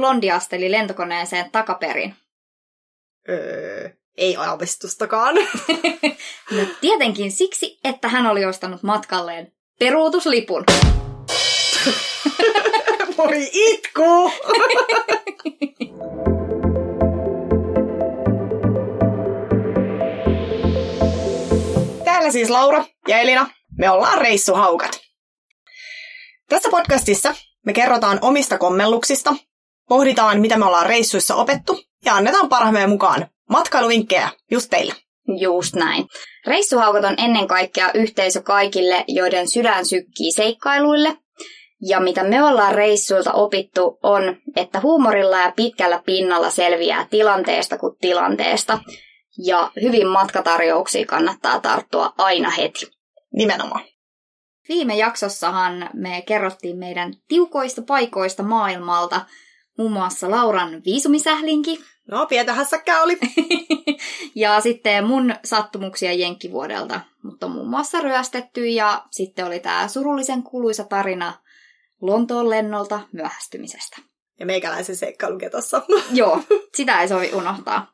Blondi asteli lentokoneeseen takaperin? Öö, ei aavistustakaan. No tietenkin siksi, että hän oli ostanut matkalleen peruutuslipun. Voi itku! Täällä siis Laura ja Elina. Me ollaan reissuhaukat. Tässä podcastissa me kerrotaan omista kommelluksista, pohditaan mitä me ollaan reissuissa opettu ja annetaan parhaamme mukaan matkailuvinkkejä just teille. Just näin. Reissuhaukat on ennen kaikkea yhteisö kaikille, joiden sydän sykkii seikkailuille. Ja mitä me ollaan reissuilta opittu on, että huumorilla ja pitkällä pinnalla selviää tilanteesta kuin tilanteesta. Ja hyvin matkatarjouksiin kannattaa tarttua aina heti. Nimenomaan. Viime jaksossahan me kerrottiin meidän tiukoista paikoista maailmalta, muun muassa Lauran viisumisählinki No, pientä hässäkkää oli. ja sitten mun sattumuksia Jenkkivuodelta, mutta muun muassa ryöstetty ja sitten oli tämä surullisen kuuluisa tarina Lontoon lennolta myöhästymisestä. Ja meikäläisen seikkailuketossa. Joo, sitä ei sovi unohtaa.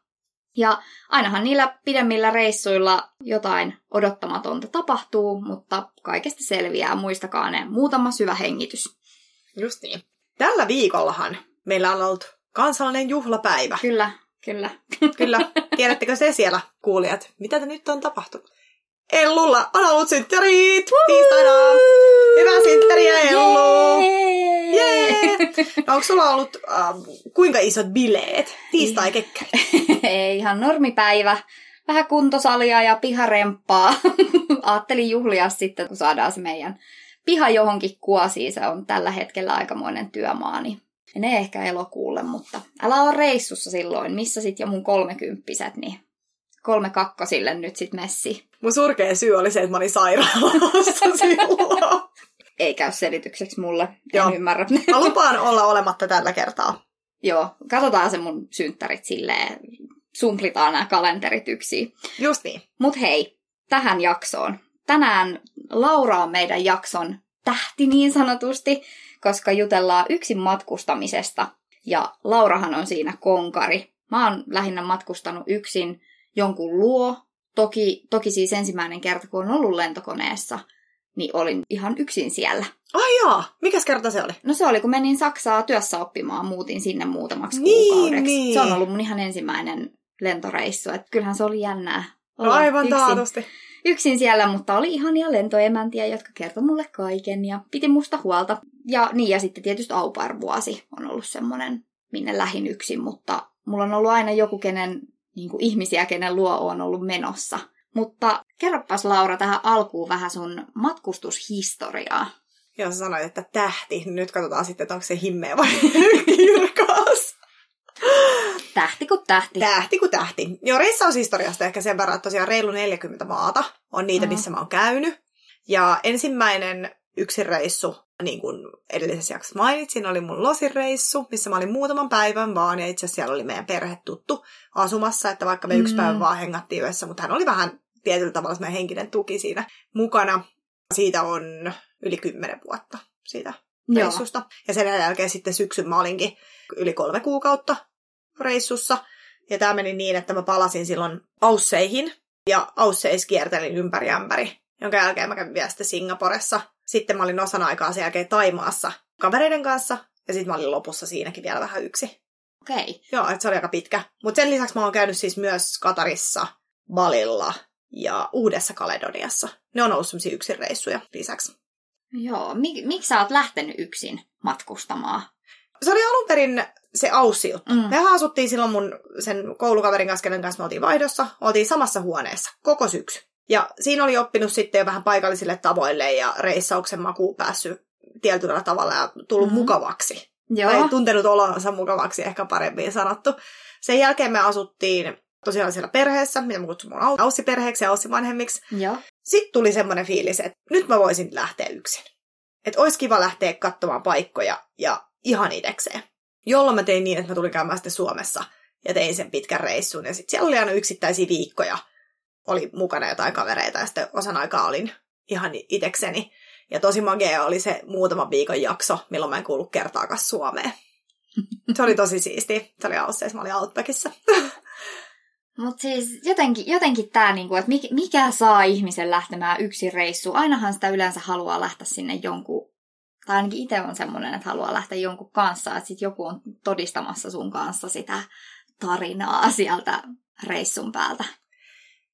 Ja ainahan niillä pidemmillä reissuilla jotain odottamatonta tapahtuu, mutta kaikesta selviää. Muistakaa ne muutama syvä hengitys. Just niin. Tällä viikollahan meillä on ollut kansallinen juhlapäivä. Kyllä, kyllä. Kyllä. Tiedättekö se siellä, kuulijat? Mitä te nyt on tapahtunut? Ellulla on ollut synttärit tiistaina. Hyvää synttäriä, Ellu! Jee! No, onko sulla ollut äh, kuinka isot bileet? Tiistai kekkäri. Ei ihan normipäivä. Vähän kuntosalia ja piharemppaa. Ajattelin juhlia sitten, kun saadaan se meidän piha johonkin kuosiin. Se on tällä hetkellä aikamoinen työmaa, niin menee ehkä elokuulle, mutta älä ole reissussa silloin, missä sit jo mun kolmekymppiset, niin kolme kakkosille nyt sit messi. Mun surkea syy oli se, että mä olin sairaalassa silloin. Ei käy selitykseksi mulle, en Joo. ymmärrä. Mä lupaan olla olematta tällä kertaa. Joo, katsotaan se mun synttärit silleen, sumplitaan nämä kalenterit yksin. Just niin. Mut hei, tähän jaksoon. Tänään Laura on meidän jakson tähti niin sanotusti, koska jutellaan yksin matkustamisesta. Ja Laurahan on siinä konkari. Mä oon lähinnä matkustanut yksin jonkun luo. Toki, toki siis ensimmäinen kerta, kun on ollut lentokoneessa, niin olin ihan yksin siellä. Ai jaa, mikäs kerta se oli? No se oli, kun menin Saksaa työssä oppimaan, muutin sinne muutamaksi Niin, kuukaudeksi. niin. Se on ollut mun ihan ensimmäinen lentoreissu, että kyllähän se oli jännää. No aivan yksin taatusti. Yksin siellä, mutta oli ihania lentoemäntiä, jotka kertoi mulle kaiken ja piti musta huolta. Ja niin, ja sitten tietysti Aupar-vuosi on ollut semmoinen, minne lähin yksin, mutta mulla on ollut aina joku, kenen niin kuin ihmisiä, kenen luo on ollut menossa. Mutta kerropas Laura tähän alkuun vähän sun matkustushistoriaa. Joo, sä sanoit, että tähti. Nyt katsotaan sitten, että onko se himmeä vai kirkas. Tähti kuin tähti. Tähti kuin tähti. Joo, reissaushistoriasta ehkä sen verran, että tosiaan reilu 40 maata on niitä, missä mä oon käynyt. Ja ensimmäinen yksin reissu, niin kuin edellisessä jaksossa mainitsin, oli mun losireissu, missä mä olin muutaman päivän vaan, ja itse asiassa siellä oli meidän perhe tuttu asumassa, että vaikka me yksi Mm. päivä vaan hengattiin yössä, mutta hän oli vähän tietyllä tavalla semmoinen henkinen tuki siinä mukana. Siitä on yli kymmenen vuotta siitä Joo. reissusta. Ja sen jälkeen sitten syksyn mä olinkin yli kolme kuukautta reissussa. Ja tämä meni niin, että mä palasin silloin Ausseihin. Ja Ausseis kiertelin ympäri ämpäri. Jonka jälkeen mä kävin vielä sitten Singaporessa. Sitten mä olin osan aikaa sen jälkeen Taimaassa kavereiden kanssa. Ja sitten mä olin lopussa siinäkin vielä vähän yksi. Okei. Okay. Joo, että se oli aika pitkä. Mutta sen lisäksi mä oon käynyt siis myös Katarissa, Balilla ja Uudessa Kaledoniassa. Ne on ollut semmosia yksin reissuja lisäksi. Joo. Mik, miksi sä oot lähtenyt yksin matkustamaan? Se oli alun perin se Aussi juttu. Mm. Me asuttiin silloin mun sen koulukaverin kanssa, kenen kanssa me oltiin vaihdossa. Oltiin samassa huoneessa koko syksy. Ja siinä oli oppinut sitten jo vähän paikallisille tavoille ja reissauksen makuun päässyt tietyllä tavalla ja tullut Mhm. mm. mukavaksi. Joo. Tai tuntenut olonsa mukavaksi, ehkä paremmin sanottu. Sen jälkeen me asuttiin tosiaan siellä perheessä, mitä mä kutsun mun Au- Aussi-perheeksi ja Aussi-vanhemmiksi. Joo. Sitten tuli semmoinen fiilis, että nyt mä voisin lähteä yksin. Että olisi kiva lähteä katsomaan paikkoja ja ihan idekseen. Jolloin mä tein niin, että mä tulin käymään sitten Suomessa ja tein sen pitkän reissun. Ja sitten siellä oli aina yksittäisiä viikkoja. Oli mukana jotain kavereita ja sitten osan aikaa olin ihan itekseni. Ja tosi magea oli se muutama viikon jakso, milloin mä en kuullut kertaakaan Suomeen. Se oli tosi siisti. Se oli Ausseissa, mä olin Outbackissa. Mutta siis jotenkin, jotenkin tämä, niinku, että mikä saa ihmisen lähtemään yksin reissuun. Ainahan sitä yleensä haluaa lähteä sinne jonkun, tai ainakin itse on semmoinen, että haluaa lähteä jonkun kanssa, että sitten joku on todistamassa sun kanssa sitä tarinaa sieltä reissun päältä.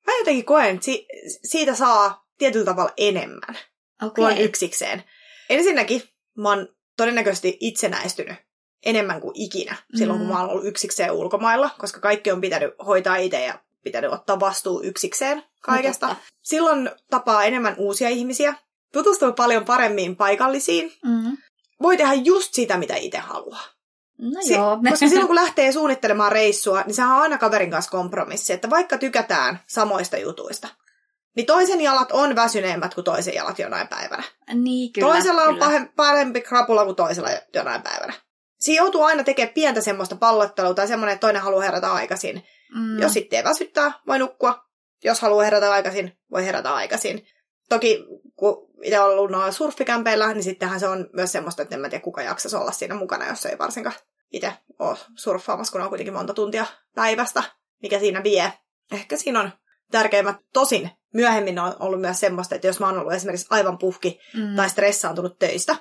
Mä jotenkin koen, että si- siitä saa tietyllä tavalla enemmän okay. kuin on yksikseen. Ensinnäkin mä oon todennäköisesti itsenäistynyt enemmän kuin ikinä silloin, mm. kun mä oon ollut yksikseen ulkomailla, koska kaikki on pitänyt hoitaa itse ja pitänyt ottaa vastuu yksikseen kaikesta. No, silloin tapaa enemmän uusia ihmisiä, tutustuu paljon paremmin paikallisiin, mm. voi tehdä just sitä, mitä itse haluaa. No si- joo. Koska silloin kun lähtee suunnittelemaan reissua, niin sehän on aina kaverin kanssa kompromissi, että vaikka tykätään samoista jutuista, niin toisen jalat on väsyneemmät kuin toisen jalat jonain päivänä. Niin, kyllä. Toisella on kyllä. parempi krapula kuin toisella jonain päivänä. Siinä joutuu aina tekemään pientä semmoista pallottelua tai semmoinen, että toinen haluaa herätä aikaisin. Mm. Jos sitten ei väsyttää, voi nukkua. Jos haluaa herätä aikaisin, voi herätä aikaisin. Toki kun itse on ollut noilla surfikämpeillä, niin sittenhän se on myös semmoista, että en mä tiedä kuka jaksaisi olla siinä mukana, jos ei varsinkaan itse ole surffaamassa, kun on kuitenkin monta tuntia päivästä, mikä siinä vie. Ehkä siinä on tärkeimmät. Tosin myöhemmin on ollut myös semmoista, että jos mä oon ollut esimerkiksi aivan puhki mm. tai stressaantunut töistä,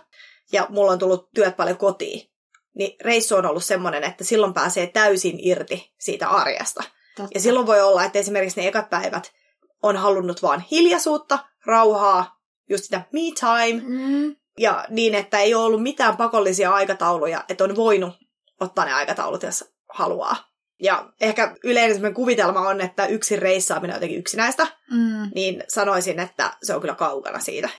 ja mulla on tullut työt paljon kotiin, niin reissu on ollut semmoinen, että silloin pääsee täysin irti siitä arjesta. Totta. Ja silloin voi olla, että esimerkiksi ne ekat päivät on halunnut vaan hiljaisuutta, rauhaa, just sitä me time, mm. ja niin, että ei ole ollut mitään pakollisia aikatauluja, että on voinut ottaa ne aikataulut, jos haluaa. Ja ehkä yleinen kuvitelma on, että yksin reissaaminen on jotenkin yksinäistä, mm. niin sanoisin, että se on kyllä kaukana siitä.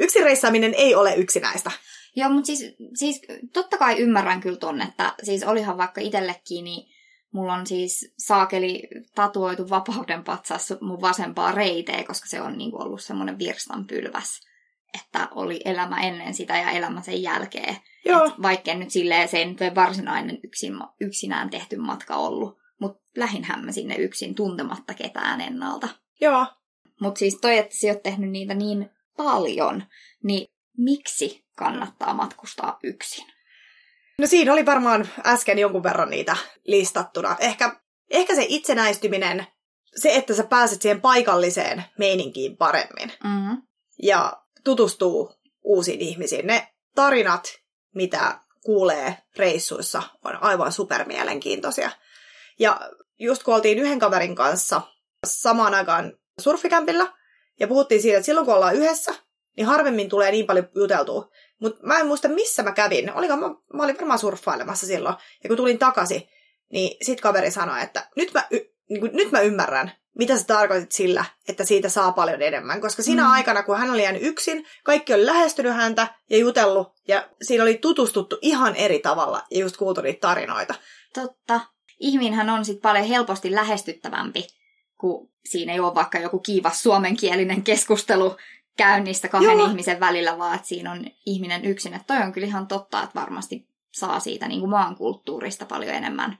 Yksin reissaaminen ei ole yksinäistä. Joo, mutta siis, siis totta kai ymmärrän kyllä ton, että siis olihan vaikka itsellekin, niin mulla on siis saakeli tatuoitu vapauden patsas mun vasempaa reiteä, koska se on niinku ollut semmoinen virstanpylväs, että oli elämä ennen sitä ja elämä sen jälkeen. Joo. Et vaikka nyt silleen se ei nyt varsinainen yksin, yksinään tehty matka ollut, mutta lähinhän mä sinne yksin tuntematta ketään ennalta. Joo. Mutta siis toi, että sä oot tehnyt niitä niin paljon, niin miksi kannattaa matkustaa yksin? No siinä oli varmaan äsken jonkun verran niitä listattuna. Ehkä, ehkä se itsenäistyminen, se, että sä pääset siihen paikalliseen meininkiin paremmin. Mm-hmm. Ja tutustuu uusiin ihmisiin. Ne tarinat, mitä kuulee reissuissa, on aivan supermielenkiintoisia. Ja just kun oltiin yhden kaverin kanssa samaan aikaan surfikämpillä, ja puhuttiin siitä, että silloin kun ollaan yhdessä, niin harvemmin tulee niin paljon juteltua. Mutta mä en muista, missä mä kävin. Oliko, mä, mä olin varmaan surffailemassa silloin. Ja kun tulin takaisin, niin sit kaveri sanoi, että nyt mä, y, niin kuin, nyt mä ymmärrän, mitä sä tarkoitit sillä, että siitä saa paljon enemmän. Koska siinä mm. aikana, kun hän oli jäänyt yksin, kaikki oli lähestynyt häntä ja jutellut, ja siinä oli tutustuttu ihan eri tavalla ja just kuultu niitä tarinoita. Totta. Ihminhän on sitten paljon helposti lähestyttävämpi, kun siinä ei ole vaikka joku kiivas suomenkielinen keskustelu käynnistä kahden Joo. ihmisen välillä, vaan että siinä on ihminen yksin. Että toi on kyllä ihan totta, että varmasti saa siitä niin kuin maan kulttuurista paljon enemmän,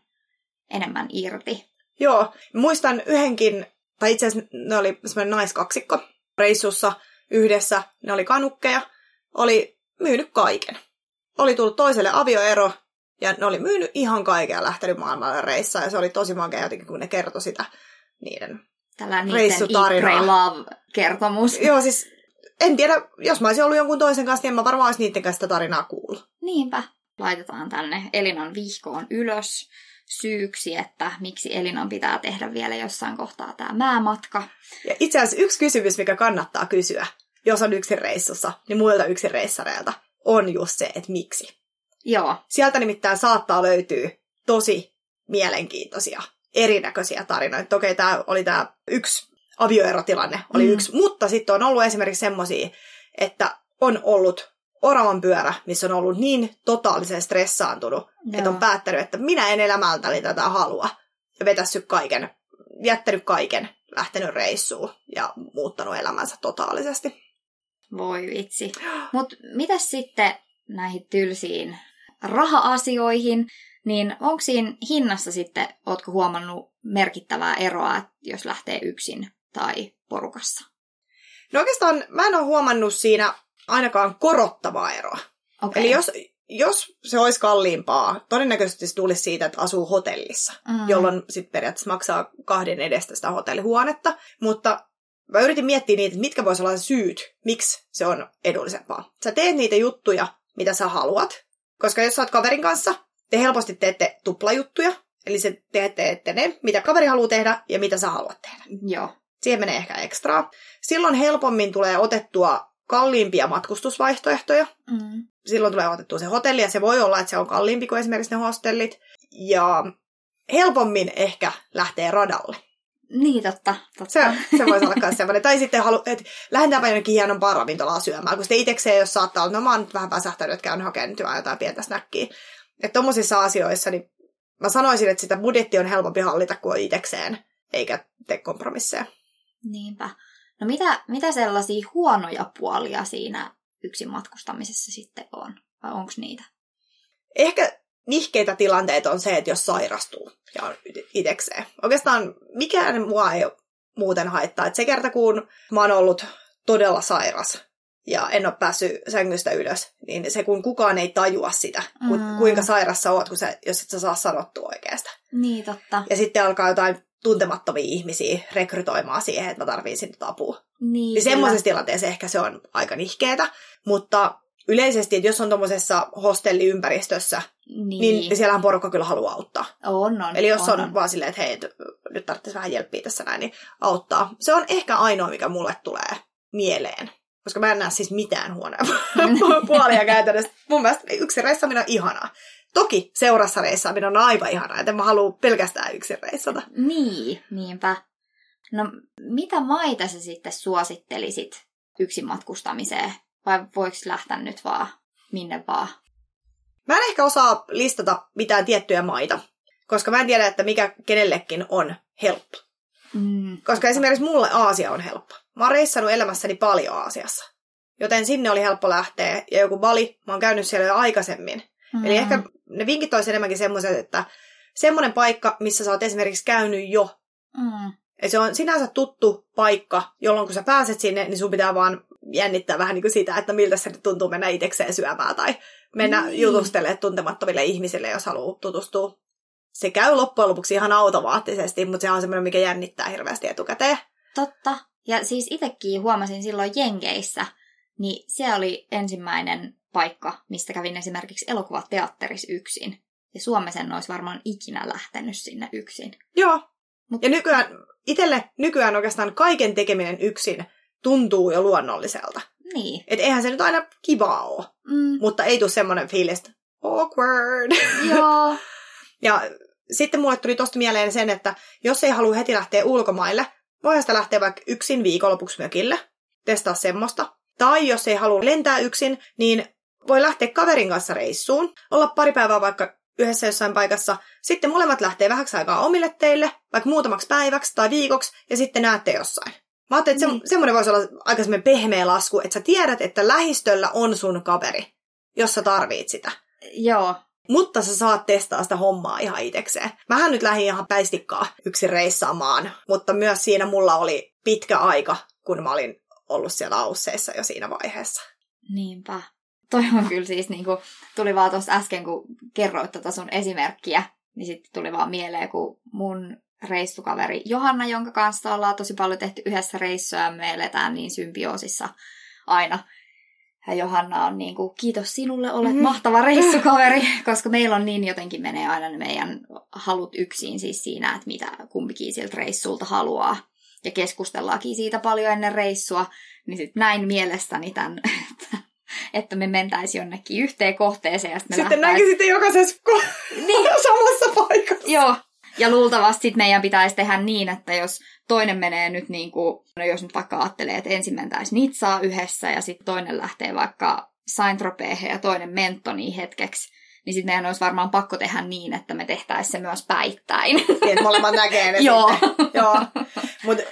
enemmän irti. Joo, muistan yhdenkin, tai itse asiassa ne oli semmoinen naiskaksikko reissussa yhdessä, ne oli kanukkeja, oli myynyt kaiken. Oli tullut toiselle avioero, ja ne oli myynyt ihan kaiken ja lähtenyt maailmalle reissaan, ja se oli tosi makea jotenkin, kun ne kertoi sitä niiden Tällainen niiden Love-kertomus. Joo, siis en tiedä, jos mä olisin ollut jonkun toisen kanssa, niin en mä varmaan olisi niiden kanssa sitä tarinaa kuullut. Niinpä. Laitetaan tänne Elinan vihkoon ylös syyksi, että miksi Elinan pitää tehdä vielä jossain kohtaa tämä määmatka. Ja itse asiassa yksi kysymys, mikä kannattaa kysyä, jos on yksin reissussa, niin muilta yksin reissareilta, on just se, että miksi. Joo. Sieltä nimittäin saattaa löytyä tosi mielenkiintoisia, erinäköisiä tarinoita. Toki tämä oli tämä yksi avioerotilanne oli mm. yksi. Mutta sitten on ollut esimerkiksi semmoisia, että on ollut oravan pyörä, missä on ollut niin totaalisen stressaantunut, Joo. että on päättänyt, että minä en elämältäni tätä halua. Ja vetässyt kaiken, jättänyt kaiken, lähtenyt reissuun ja muuttanut elämänsä totaalisesti. Voi vitsi. Mutta mitä sitten näihin tylsiin raha-asioihin, niin onko siinä hinnassa sitten, ootko huomannut merkittävää eroa, jos lähtee yksin tai porukassa? No oikeastaan mä en ole huomannut siinä ainakaan korottavaa eroa. Okay. Eli jos, jos se olisi kalliimpaa, todennäköisesti se tulisi siitä, että asuu hotellissa, mm. jolloin sitten periaatteessa maksaa kahden edestä sitä hotellihuonetta. Mutta mä yritin miettiä niitä, että mitkä voisi olla syyt, miksi se on edullisempaa. Sä teet niitä juttuja, mitä sä haluat, koska jos sä oot kaverin kanssa, te helposti teette tuplajuttuja, eli se te teette ne, mitä kaveri haluaa tehdä ja mitä sä haluat tehdä. Joo. Siihen menee ehkä ekstraa. Silloin helpommin tulee otettua kalliimpia matkustusvaihtoehtoja. Mm. Silloin tulee otettua se hotelli, ja se voi olla, että se on kalliimpi kuin esimerkiksi ne hostellit. Ja helpommin ehkä lähtee radalle. Niin, totta. totta. Se, se voisi olla myös semmoinen. Tai sitten halu, että lähdetäänpä jonnekin hienon ravintolaan syömään, kun sitten itsekseen, jos saattaa olla, no mä oon nyt vähän väsähtänyt, että käyn hakemaan jotain pientä snäkkiä. Että tommosissa asioissa, niin mä sanoisin, että sitä budjetti on helpompi hallita kuin itsekseen, eikä tee kompromisseja. Niinpä. No mitä, mitä sellaisia huonoja puolia siinä yksin matkustamisessa sitten on? Vai onko niitä? Ehkä nihkeitä tilanteita on se, että jos sairastuu ja on itekseen. Oikeastaan mikään mua ei muuten haittaa. Että se kerta, kun mä oon ollut todella sairas ja en ole päässyt sängystä ylös, niin se kun kukaan ei tajua sitä, mm. kuinka sairas sä oot, kun sä, jos et sä saa sanottua oikeasta. Niin, totta. Ja sitten alkaa jotain tuntemattomia ihmisiä rekrytoimaan siihen, että mä tarviin sinne apua. Niin, niin semmoisessa tilanteessa ehkä se on aika nihkeetä, mutta yleisesti, että jos on tuommoisessa hostelliympäristössä, niin. niin siellähän porukka kyllä haluaa auttaa. On, on. Eli jos on, on, on. vaan silleen, että hei, nyt tarvitsisi vähän jelppiä tässä näin, niin auttaa. Se on ehkä ainoa, mikä mulle tulee mieleen. Koska mä en näe siis mitään huoneen puolia käytännössä. Mun mielestä yksi reissaminen on ihanaa. Toki seurassa reissaaminen on aivan ihanaa, että mä haluan pelkästään yksin reissata. Niin, niinpä. No, mitä maita sä sitten suosittelisit yksin matkustamiseen? Vai voiko lähteä nyt vaan minne vaan? Mä en ehkä osaa listata mitään tiettyjä maita, koska mä en tiedä, että mikä kenellekin on helppo. Mm. Koska esimerkiksi mulle Aasia on helppo. Mä oon reissannut elämässäni paljon Aasiassa. Joten sinne oli helppo lähteä. Ja joku Bali, mä oon käynyt siellä jo aikaisemmin. Mm. Eli ehkä ne vinkit olisi enemmänkin semmoiset, että semmoinen paikka, missä sä oot esimerkiksi käynyt jo. Mm. Ja se on sinänsä tuttu paikka, jolloin kun sä pääset sinne, niin sun pitää vaan jännittää vähän niin kuin sitä, että miltä se tuntuu mennä itsekseen syömään tai mennä niin. jutustelemaan tuntemattomille ihmisille, jos haluaa tutustua. Se käy loppujen lopuksi ihan automaattisesti, mutta se on semmoinen, mikä jännittää hirveästi etukäteen. Totta. Ja siis itsekin huomasin silloin Jenkeissä, niin se oli ensimmäinen paikka, mistä kävin esimerkiksi elokuvateatterissa yksin. Ja Suomessa en olisi varmaan ikinä lähtenyt sinne yksin. Joo. Mut... Ja nykyään, itselle nykyään oikeastaan kaiken tekeminen yksin tuntuu jo luonnolliselta. Niin. Et eihän se nyt aina kivaa ole. Mm. Mutta ei tule semmoinen fiilis, että awkward. Joo. ja sitten mulle tuli tosta mieleen sen, että jos ei halua heti lähteä ulkomaille, voi sitä lähteä vaikka yksin viikonlopuksi mökille, testaa semmoista. Tai jos ei halua lentää yksin, niin voi lähteä kaverin kanssa reissuun, olla pari päivää vaikka yhdessä jossain paikassa, sitten molemmat lähtee vähäksi aikaa omille teille, vaikka muutamaksi päiväksi tai viikoksi, ja sitten näette jossain. Mä ajattelin, että se, niin. semmoinen voisi olla aika semmoinen pehmeä lasku, että sä tiedät, että lähistöllä on sun kaveri, jos sä tarvit sitä. Joo. Mutta sä saat testaa sitä hommaa ihan itekseen. Mähän nyt lähdin ihan päistikkaa yksin reissaamaan, mutta myös siinä mulla oli pitkä aika, kun mä olin ollut siellä ausseissa jo siinä vaiheessa. Niinpä. Toi on kyllä siis niin kuin, tuli vaan tuossa äsken, kun kerroit tätä sun esimerkkiä, niin sitten tuli vaan mieleen, kun mun reissukaveri Johanna, jonka kanssa ollaan tosi paljon tehty yhdessä reissuja ja me eletään niin symbioosissa aina. Ja Johanna on niin kuin, kiitos sinulle, olet mm-hmm. mahtava reissukaveri, koska meillä on niin jotenkin menee aina ne meidän halut yksin siis siinä, että mitä kumpikin siltä reissulta haluaa. Ja keskustellaankin siitä paljon ennen reissua, niin sitten näin mielestäni tämän, että me mentäisiin jonnekin yhteen kohteeseen. Ja sitten sitten näinkin sitten jokaisessa ko- niin. samassa paikassa. Joo, ja luultavasti sit meidän pitäisi tehdä niin, että jos toinen menee nyt niin kuin, no jos nyt vaikka ajattelee, että ensin mentäisiin Nitsaa yhdessä ja sitten toinen lähtee vaikka saint ja toinen Mentoniin hetkeksi, niin sitten meidän olisi varmaan pakko tehdä niin, että me tehtäisiin se myös päittäin. Niin, että molemmat näkee ne Joo. Joo. Mutta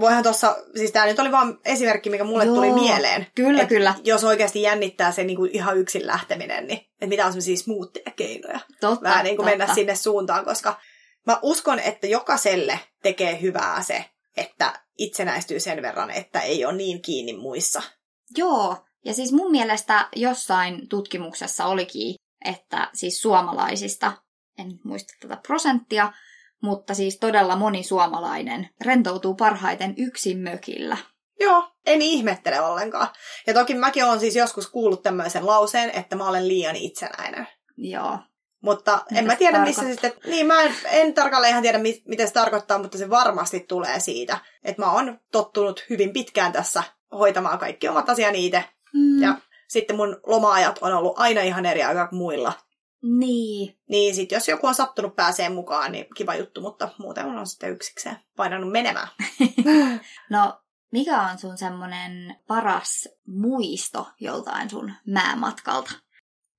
voihan tuossa, siis tämä nyt oli vaan esimerkki, mikä mulle Joo, tuli mieleen. Kyllä, kyllä. Jos oikeasti jännittää se niinku ihan yksin lähteminen, niin että mitä on sellaisia smoothia keinoja. Totta, Vähän niin kuin totta. mennä sinne suuntaan, koska mä uskon, että jokaiselle tekee hyvää se, että itsenäistyy sen verran, että ei ole niin kiinni muissa. Joo, Ja siis mun mielestä jossain tutkimuksessa olikin, että siis suomalaisista, en muista tätä prosenttia, mutta siis todella moni suomalainen rentoutuu parhaiten yksin mökillä. Joo, en ihmettele ollenkaan. Ja toki mäkin olen siis joskus kuullut tämmöisen lauseen, että mä olen liian itsenäinen. Joo. Mutta Mitä en mä tiedä, missä sitten... Niin, mä en, en tarkalleen ihan tiedä, mi- mitä se tarkoittaa, mutta se varmasti tulee siitä, että mä oon tottunut hyvin pitkään tässä hoitamaan kaikki omat asiani itse. Mm, Ja sitten mun loma-ajat on ollut aina ihan eri aikaa kuin muilla. Niin. Niin sit jos joku on sattunut pääseen mukaan, niin kiva juttu, mutta muuten on sitten yksikseen painanut menemään. No, mikä on sun semmonen paras muisto joltain sun määmatkalta?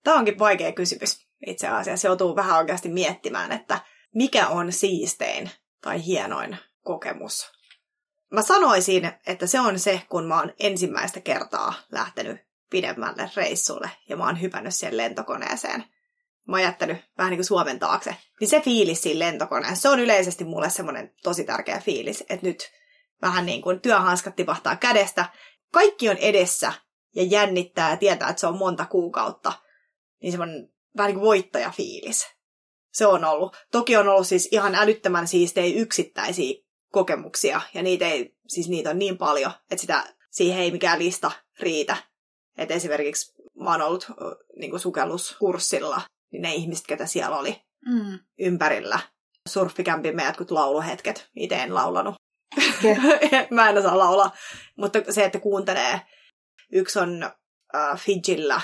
Tämä onkin vaikea kysymys itse asiassa. Joutuu vähän oikeasti miettimään, että mikä on siistein tai hienoin kokemus. Mä sanoisin, että se on se, kun mä oon ensimmäistä kertaa lähtenyt pidemmälle reissulle ja mä oon hypännyt siihen lentokoneeseen. Mä oon jättänyt vähän niin kuin Suomen taakse. Niin se fiilis siinä lentokoneessa, se on yleisesti mulle semmoinen tosi tärkeä fiilis, että nyt vähän niin kuin työhanskat tipahtaa kädestä. Kaikki on edessä ja jännittää ja tietää, että se on monta kuukautta. Niin semmoinen vähän niin kuin voittajafiilis. Se on ollut. Toki on ollut siis ihan älyttömän siistejä yksittäisiä kokemuksia, ja niitä, ei, siis niitä on niin paljon, että sitä, siihen ei mikään lista riitä. Et esimerkiksi mä oon ollut niin kuin sukelluskurssilla, ne ihmiset, ketä siellä oli Mm. ympärillä, surffikämpimme jotkut lauluhetket, itse en laulanut. Mä en osaa laulaa, mutta se, että kuuntelee. Yksi on äh, Fidjillä,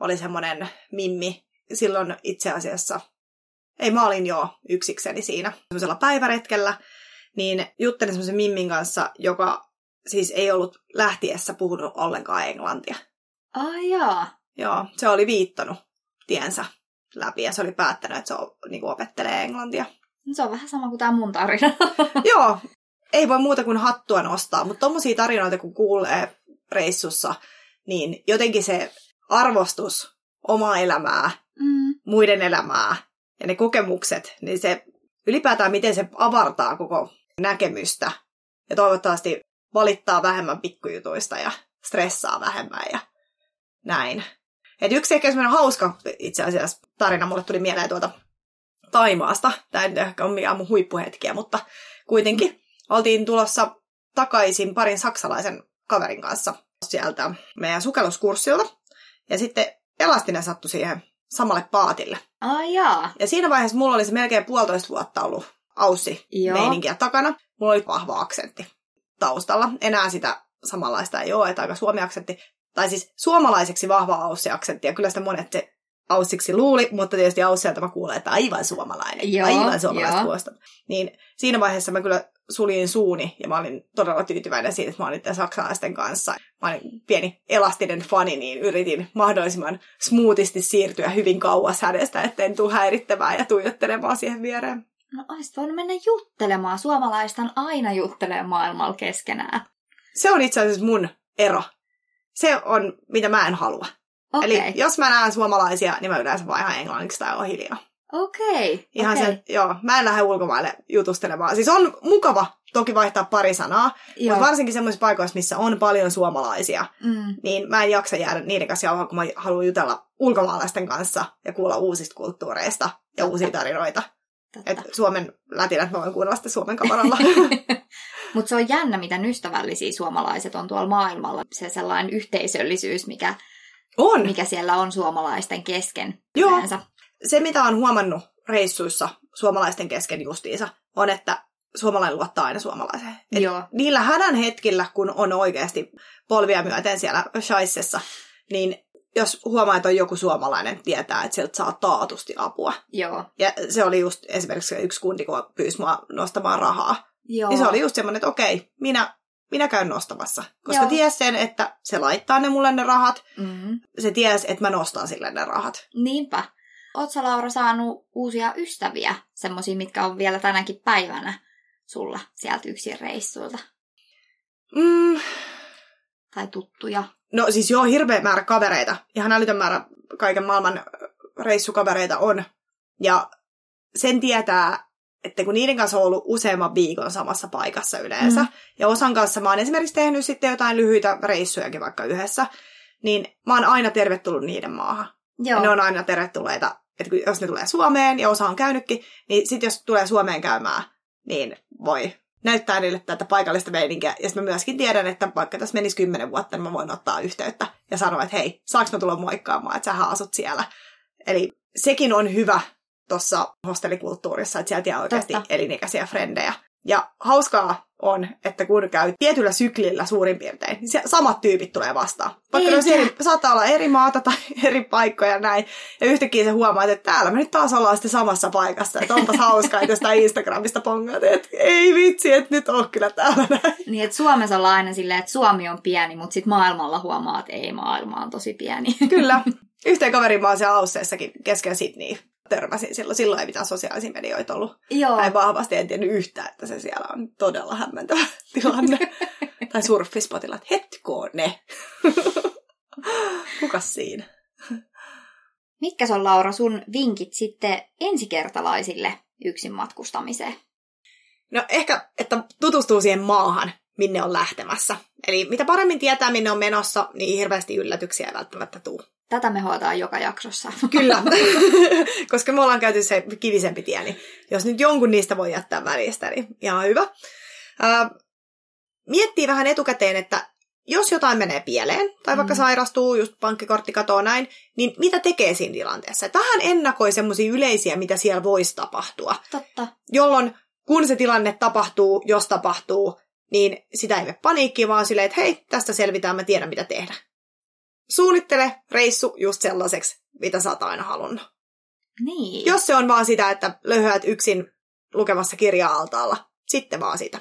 oli semmoinen mimmi, silloin itse asiassa, ei mä olin jo yksikseni siinä semmoisella päiväretkellä, niin juttelin semmoisen mimmin kanssa, joka siis ei ollut lähtiessä puhunut ollenkaan englantia. Ai jaa. Joo, se oli viittanut tiensä läpi ja se oli päättänyt, että se on, niin opettelee englantia. Se on vähän sama kuin tämä mun tarina. Joo, ei voi muuta kuin hattua nostaa, mutta tommosia tarinoita kun kuulee reissussa, niin jotenkin se arvostus omaa elämää, mm. muiden elämää ja ne kokemukset, niin se ylipäätään miten se avartaa koko näkemystä ja toivottavasti valittaa vähemmän pikkujutuista ja stressaa vähemmän ja näin. Et yksi ehkä semmoinen hauska itse asiassa tarina mulle tuli mieleen tuolta Taimaasta. Tämä ei nyt ehkä ole mikään mun huippuhetkiä, mutta kuitenkin oltiin tulossa takaisin parin saksalaisen kaverin kanssa sieltä meidän sukelluskurssilta. Ja sitten elastinen sattui siihen samalle paatille. Ai jaa. Ja siinä vaiheessa mulla oli se melkein puolitoista vuotta ollut aussi meininkiä takana. Mulla oli vahva aksentti taustalla. Enää sitä samanlaista ei ole, että aika suomi-aksentti. Tai siis suomalaiseksi vahva aussi-aksentti, ja kyllä sitä monet se aussiksi luuli, mutta tietysti ausseilta mä kuulen, että aivan suomalainen, Joo, aivan suomalaista joo. kuulosta. Niin siinä vaiheessa mä kyllä suljin suuni, ja mä olin todella tyytyväinen siitä, että mä olin saksalaisten kanssa. Mä olin pieni elastinen fani, niin yritin mahdollisimman smoothisti siirtyä hyvin kauas hänestä, etten tuu häirittämään ja tuijottelemaan siihen viereen. No olisit voinut mennä juttelemaan. Suomalaista on aina juttelee maailmalla keskenään. Se on itse asiassa mun ero. Se on, mitä mä en halua. Okei. Eli jos mä näen suomalaisia, niin mä yleensä vaan ihan englanniksi tai on hiljaa. Okei. Ihan okei. se, joo, mä en lähde ulkomaille jutustelemaan. Siis on mukava toki vaihtaa pari sanaa, Joo. mutta varsinkin semmoisissa paikoissa, missä on paljon suomalaisia, Mm. niin mä en jaksa jäädä niiden kanssa jauhaa, kun mä haluan jutella ulkomaalaisten kanssa ja kuulla uusista kulttuureista ja Totta. uusia tarinoita. Totta. Et Suomen lätinät mä voin kuunnella sitten Suomen kamaralla. Mutta se on jännä, miten ystävällisiä suomalaiset on tuolla maailmalla. Se sellainen yhteisöllisyys, mikä, on! mikä siellä on suomalaisten kesken Joo. yleensä. se, mitä on huomannut reissuissa suomalaisten kesken justiinsa, on, että suomalainen luottaa aina suomalaiseen. Et Joo. niillä hädän hetkillä, kun on oikeasti polvia myöten siellä shaissessa, niin jos huomaa, että on joku suomalainen, tietää, että sieltä saa taatusti apua. Joo. Ja se oli just esimerkiksi yksi kundi, kun pyysi mua nostamaan rahaa. Joo. Niin se oli just semmoinen, että okei, minä, minä käyn nostamassa. Koska Joo. ties sen, että se laittaa ne mulle ne rahat. Mm. Se ties, että mä nostan sille ne rahat. Niinpä. Oletko Laura saanut uusia ystäviä, semmoisia, mitkä on vielä tänäkin päivänä sulla sieltä yksin reissuilta? Mm, Tai tuttuja? No siis joo, hirveä määrä kavereita. Ihan älytön määrä kaiken maailman reissukavereita on. Ja sen tietää, että kun niiden kanssa on ollut useamman viikon samassa paikassa yleensä, Mm. ja osan kanssa mä oon esimerkiksi tehnyt sitten jotain lyhyitä reissujakin vaikka yhdessä, niin mä oon aina tervetullut niiden maahan. Joo. Ja ne on aina tervetulleita, että kun- jos ne tulee Suomeen, ja osa on käynytkin, niin sitten jos tulee Suomeen käymään, niin voi näyttää niille tätä paikallista meininkiä. Ja sitten mä myöskin tiedän, että vaikka tässä menisi kymmenen vuotta, niin mä voin ottaa yhteyttä ja sanoa, että hei, saaks mä tulla moikkaamaan, että sähän asut siellä. Eli sekin on hyvä tuossa hostelikulttuurissa, että sieltä jää oikeasti Totta. elinikäisiä frendejä. Ja hauskaa on, että kun käy tietyllä syklillä suurin piirtein, niin se samat tyypit tulee vastaan. Vaikka ne Eikä. eri, saattaa olla eri maata tai eri paikkoja näin. Ja yhtäkkiä se huomaa, että täällä me nyt taas ollaan sitten samassa paikassa. Että onpas hauskaa, että jostain Instagramista pongaat, että ei vitsi, että nyt on kyllä täällä näin. Niin, että Suomessa ollaan aina silleen, että Suomi on pieni, mutta sitten maailmalla huomaa, että ei, maailma on tosi pieni. Kyllä. Yhteen kaveriin mä oon siellä Ausseessakin kesken Sydney törmäsin silloin. Silloin ei mitään sosiaalisia medioita ollut. Joo. Näin vahvasti en tiennyt yhtään, että se siellä on todella hämmentävä tilanne. tai surfispotilla, että hetkoon ne. Kukas siinä? Mitkä on Laura sun vinkit sitten ensikertalaisille yksin matkustamiseen? No ehkä, että tutustuu siihen maahan, minne on lähtemässä. Eli mitä paremmin tietää, minne on menossa, niin hirveästi yllätyksiä ei välttämättä tule. Tätä me hoitaan joka jaksossa. Kyllä, koska me ollaan käyty se kivisempi tie, niin jos nyt jonkun niistä voi jättää välistä, niin ihan hyvä. Ää, miettii vähän etukäteen, että jos jotain menee pieleen, tai vaikka Mm. sairastuu, just pankkikortti katoo näin, niin mitä tekee siinä tilanteessa? Et vähän ennakoi semmoisia yleisiä, mitä siellä voisi tapahtua, Totta. jolloin kun se tilanne tapahtuu, jos tapahtuu, niin sitä ei mene paniikkiin, vaan silleen, että hei, tästä selvitään, mä tiedän mitä tehdä. Suunnittele reissu just sellaiseksi, mitä sä oot aina halunnut. Niin. Jos se on vaan sitä, että löyhät yksin lukemassa kirjaa altaalla, sitten vaan sitä.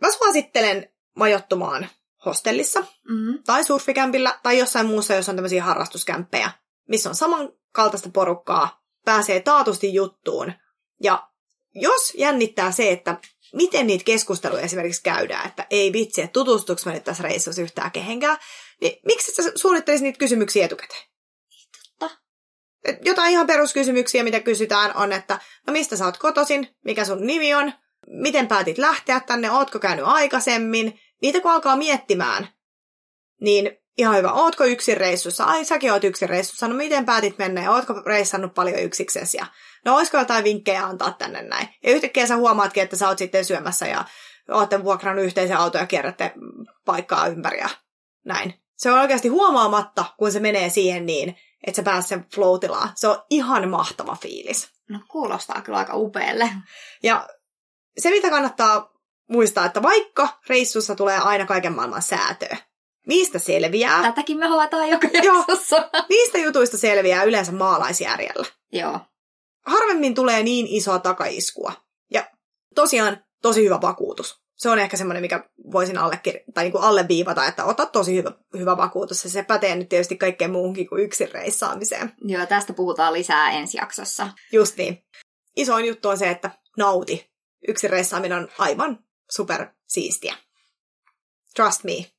Mä suosittelen majoittumaan hostellissa Mm. tai surfikämpillä tai jossain muussa, jos on tämmöisiä harrastuskämppejä, missä on samankaltaista porukkaa, pääsee taatusti juttuun. Ja jos jännittää se, että miten niitä keskusteluja esimerkiksi käydään, että ei vitsi, että tutustuks mä nyt tässä reissussa yhtään kehenkään, niin miksi sä suunnittelisi niitä kysymyksiä etukäteen? Totta. Et jotain ihan peruskysymyksiä, mitä kysytään, on, että no mistä sä oot kotoisin, mikä sun nimi on, miten päätit lähteä tänne, ootko käynyt aikaisemmin. Niitä kun alkaa miettimään, niin ihan hyvä, ootko yksin reissussa? Ai, säkin oot yksin reissussa. No miten päätit mennä ja ootko reissannut paljon yksiksesi? Ja no olisiko jotain vinkkejä antaa tänne näin? Ja yhtäkkiä sä huomaatkin, että sä oot sitten syömässä ja ootte vuokrannut yhteisen auton ja kierrätte paikkaa ympäri ja näin. Se on oikeasti huomaamatta, kun se menee siihen niin, että sä pääset sen flow Se on ihan mahtava fiilis. No kuulostaa kyllä aika upealle. Ja se, mitä kannattaa muistaa, että vaikka reissussa tulee aina kaiken maailman säätöä, niistä selviää. Tätäkin me hoitaan joka Joo. jaksossa. Niistä jutuista selviää yleensä maalaisjärjellä. Joo. Harvemmin tulee niin isoa takaiskua. Ja tosiaan tosi hyvä vakuutus. Se on ehkä semmoinen, mikä voisin allekir- tai niin kuin alleviivata, että ota tosi hyvä, hyvä vakuutus. Ja se pätee nyt tietysti kaikkeen muuhunkin kuin yksin reissaamiseen. Joo, tästä puhutaan lisää ensi jaksossa. Just niin. Isoin juttu on se, että nauti. Yksin reissaaminen on aivan super siistiä. Trust me.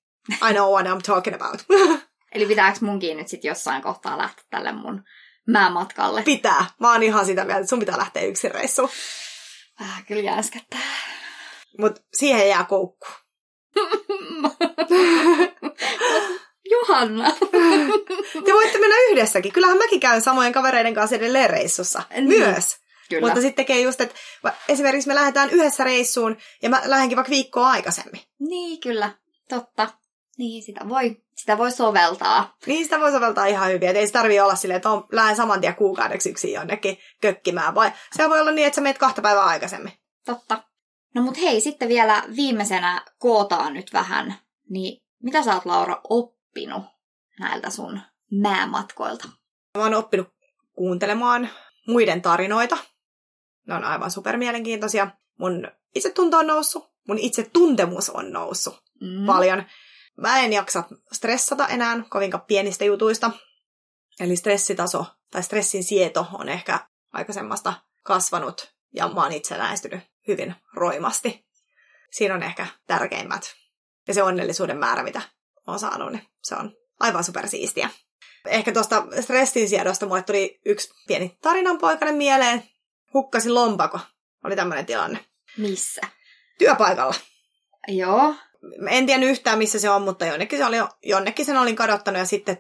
I know what I'm talking about. Eli pitääkö munkin nyt sitten jossain kohtaa lähteä tälle mun määmatkalle? Pitää. Mä oon ihan sitä mieltä, että sun pitää lähteä yksin reissuun. Vähän kyllä jänskättää. Mut siihen jää koukku. Johanna! Te voitte mennä yhdessäkin. Kyllähän mäkin käyn samojen kavereiden kanssa edelleen reissussa. Niin. Myös. Kyllä. Mutta sitten tekee just, että esimerkiksi me lähdetään yhdessä reissuun ja mä lähdenkin vaikka viikkoa aikaisemmin. Niin, kyllä. Totta. Niin, sitä voi, sitä voi soveltaa. Niin sitä voi soveltaa ihan hyvin. Et ei se tarvii olla silleen, että on, lähden saman tien kuukaudeksi yksin jonnekin kökkimään. Vai se voi olla niin, että sä meet kahta päivää aikaisemmin. Totta. No mut hei, sitten vielä viimeisenä kootaan nyt vähän. Niin mitä sä oot, Laura, oppinut näiltä sun määmatkoilta? Mä oon oppinut kuuntelemaan muiden tarinoita. Ne on aivan supermielenkiintoisia. Mun itsetunto on noussut. Mun itsetuntemus on noussut Mm. paljon. Mä en jaksa stressata enää kovinkaan pienistä jutuista. Eli stressitaso tai stressin sieto on ehkä aikaisemmasta kasvanut ja mä oon itsenäistynyt hyvin roimasti. Siinä on ehkä tärkeimmät. Ja se onnellisuuden määrä, mitä oon saanut, niin se on aivan supersiistiä. Ehkä tuosta stressin siedosta mulle tuli yksi pieni tarinanpoikainen mieleen. Hukkasin lompako. Oli tämmöinen tilanne. Missä? Työpaikalla. Joo. En tiedä yhtään, missä se on, mutta jonnekin, se oli, jonnekin sen olin kadottanut ja sitten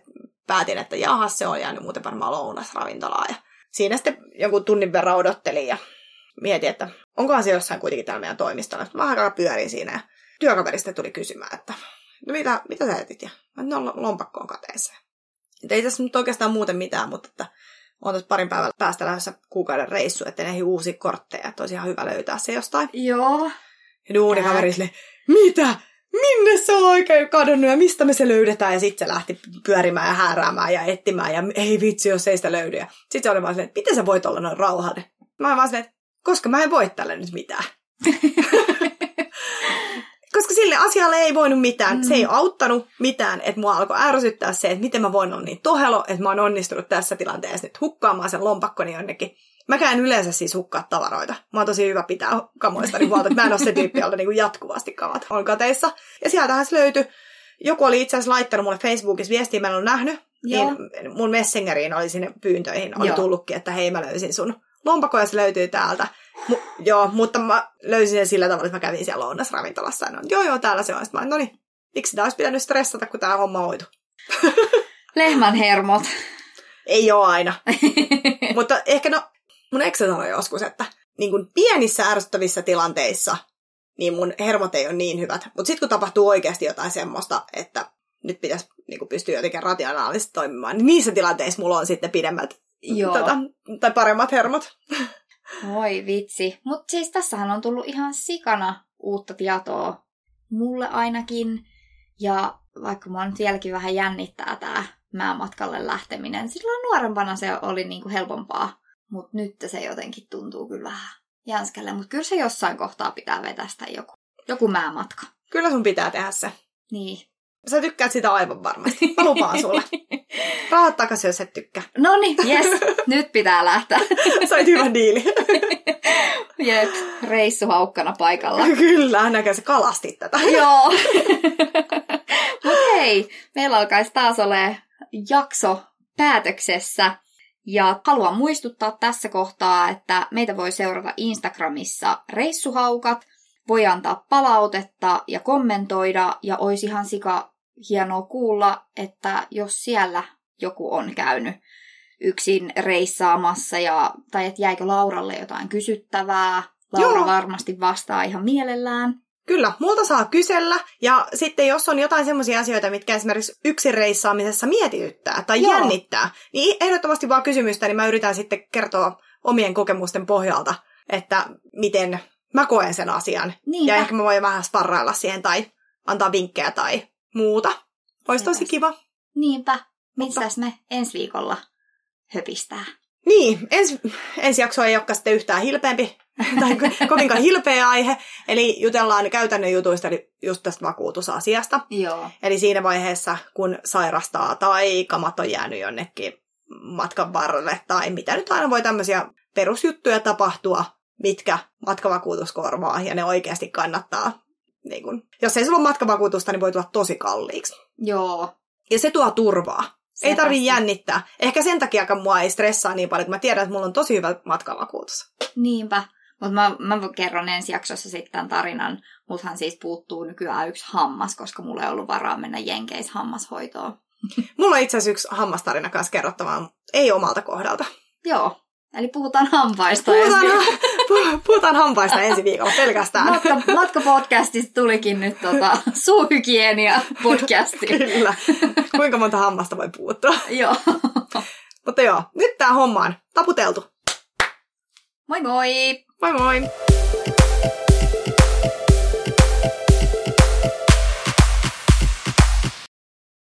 päätin, että jaha, se on jäänyt muuten varmaan lounasravintolaan. Ja siinä sitten jonkun tunnin verran odottelin ja mietin, että onkohan se jossain kuitenkin täällä meidän toimistolla. Mä vähän pyörin siinä ja työkaverista tuli kysymään, että no mitä, mitä sä etit? Ja mä no lompakko on kateessa. Että ei tässä nyt oikeastaan muuten mitään, mutta että on tässä parin päivän päästä lähdössä kuukauden reissu, että ne uusi kortteja, että olisi ihan hyvä löytää se jostain. Joo. Ja duunikaveri sille, mitä? Minne se on oikein kadonnut ja mistä me se löydetään? Ja sitten se lähti pyörimään ja hääräämään ja etsimään ja ei vitsi, jos ei sitä löydy. Sitten se oli vaan silleen, että miten sä voit olla noin rauhallinen? Mä olin vaan silleen, että koska mä en voi tälle nyt mitään. koska sille asialle ei voinut mitään. Mm. Se ei auttanut mitään, että mua alkoi ärsyttää se, että miten mä voin olla niin tohelo, että mä oon onnistunut tässä tilanteessa nyt hukkaamaan sen lompakkoni jonnekin. Mä en yleensä siis hukkaa tavaroita. Mä oon tosi hyvä pitää kamoista niin huolta, että mä en ole se tyyppi, jolla niin jatkuvasti kamat on kateissa. Ja sieltähän se löytyi. Joku oli itse asiassa laittanut mulle Facebookissa viestiä, mä en ole nähnyt. Joo. Niin mun Messengeriin oli sinne pyyntöihin, oli Joo. tullutkin, että hei mä löysin sun lompakko ja se löytyy täältä. Mu- joo, mutta mä löysin sen sillä tavalla, että mä kävin siellä lounasravintolassa. Ja joo, joo, täällä se on. Sitten mä no niin, miksi sitä olisi pitänyt stressata, kun tämä homma hoitu? Lehmän hermot. Ei ole aina. mutta ehkä no, mun eksä sanoi joskus, että niin kuin pienissä ärsyttävissä tilanteissa niin mun hermot ei ole niin hyvät. Mutta sitten kun tapahtuu oikeasti jotain semmoista, että nyt pitäisi niin kuin pystyä jotenkin rationaalisesti toimimaan, niin niissä tilanteissa mulla on sitten pidemmät Joo. Tota, tai paremmat hermot. Oi vitsi. Mutta siis tässähän on tullut ihan sikana uutta tietoa. Mulle ainakin. Ja vaikka mua nyt vieläkin vähän jännittää tämä matkalle lähteminen. Silloin nuorempana se oli niinku helpompaa. Mutta nyt se jotenkin tuntuu kyllä vähän jänskälle. Mutta kyllä se jossain kohtaa pitää vetästä joku, joku määmatka. Kyllä sun pitää tehdä se. Niin. Sä tykkäät sitä aivan varmasti. Mä lupaan sulle. Rahat takaisin, jos et tykkää. No niin, yes. Nyt pitää lähteä. Sait hyvä diili. Jep, reissu haukkana paikalla. Kyllä, näköjään sä kalastit tätä. Joo. Mut hei, meillä alkaisi taas ole jakso päätöksessä. Ja haluan muistuttaa tässä kohtaa, että meitä voi seurata Instagramissa reissuhaukat, voi antaa palautetta ja kommentoida, ja olisi ihan sika hienoa kuulla, että jos siellä joku on käynyt yksin reissaamassa, ja, tai että jäikö Lauralle jotain kysyttävää. Laura Joo. varmasti vastaa ihan mielellään. Kyllä, multa saa kysellä. Ja sitten jos on jotain semmoisia asioita, mitkä esimerkiksi yksin reissaamisessa mietityttää tai Joo. jännittää, niin ehdottomasti vaan kysymystä, niin mä yritän sitten kertoa omien kokemusten pohjalta, että miten mä koen sen asian. Niinpä. Ja ehkä mä voin vähän sparrailla siihen tai antaa vinkkejä tai muuta. Olisi tosi kiva. Niinpä. Mitäs me ensi viikolla höpistää? Niin, ensi, ensi jakso ei olekaan sitten yhtään hilpeämpi tai kovinkaan hilpeä aihe. Eli jutellaan käytännön jutuista, eli just tästä vakuutusasiasta. Joo. Eli siinä vaiheessa, kun sairastaa tai kamat on jäänyt jonnekin matkan varrelle tai mitä nyt aina voi tämmöisiä perusjuttuja tapahtua, mitkä matkavakuutus korvaa ja ne oikeasti kannattaa. Niin kun, jos ei sulla ole matkavakuutusta, niin voi tulla tosi kalliiksi. Joo. Ja se tuo turvaa. Se ei tarvi jännittää. Ehkä sen takia mua ei stressaa niin paljon, että mä tiedän, että mulla on tosi hyvä matkavakuutus. Niinpä. Mutta mä, mä kerron ensi jaksossa sitten tämän tarinan. Muthan siis puuttuu nykyään yksi hammas, koska mulla ei ollut varaa mennä Jenkeis hammashoitoon. Mulla on itse asiassa yksi hammastarina kanssa kerrottavaa, ei omalta kohdalta. Joo, eli puhutaan hampaista. Puhutaan, ensi... puhutaan hampaista ensi viikolla pelkästään. Matka, matkapodcastista tulikin nyt tota, suuhygienia podcasti. Kyllä. Kuinka monta hammasta voi puuttua? joo. Mutta joo, nyt tää homma on taputeltu. Moi moi! Moi moi!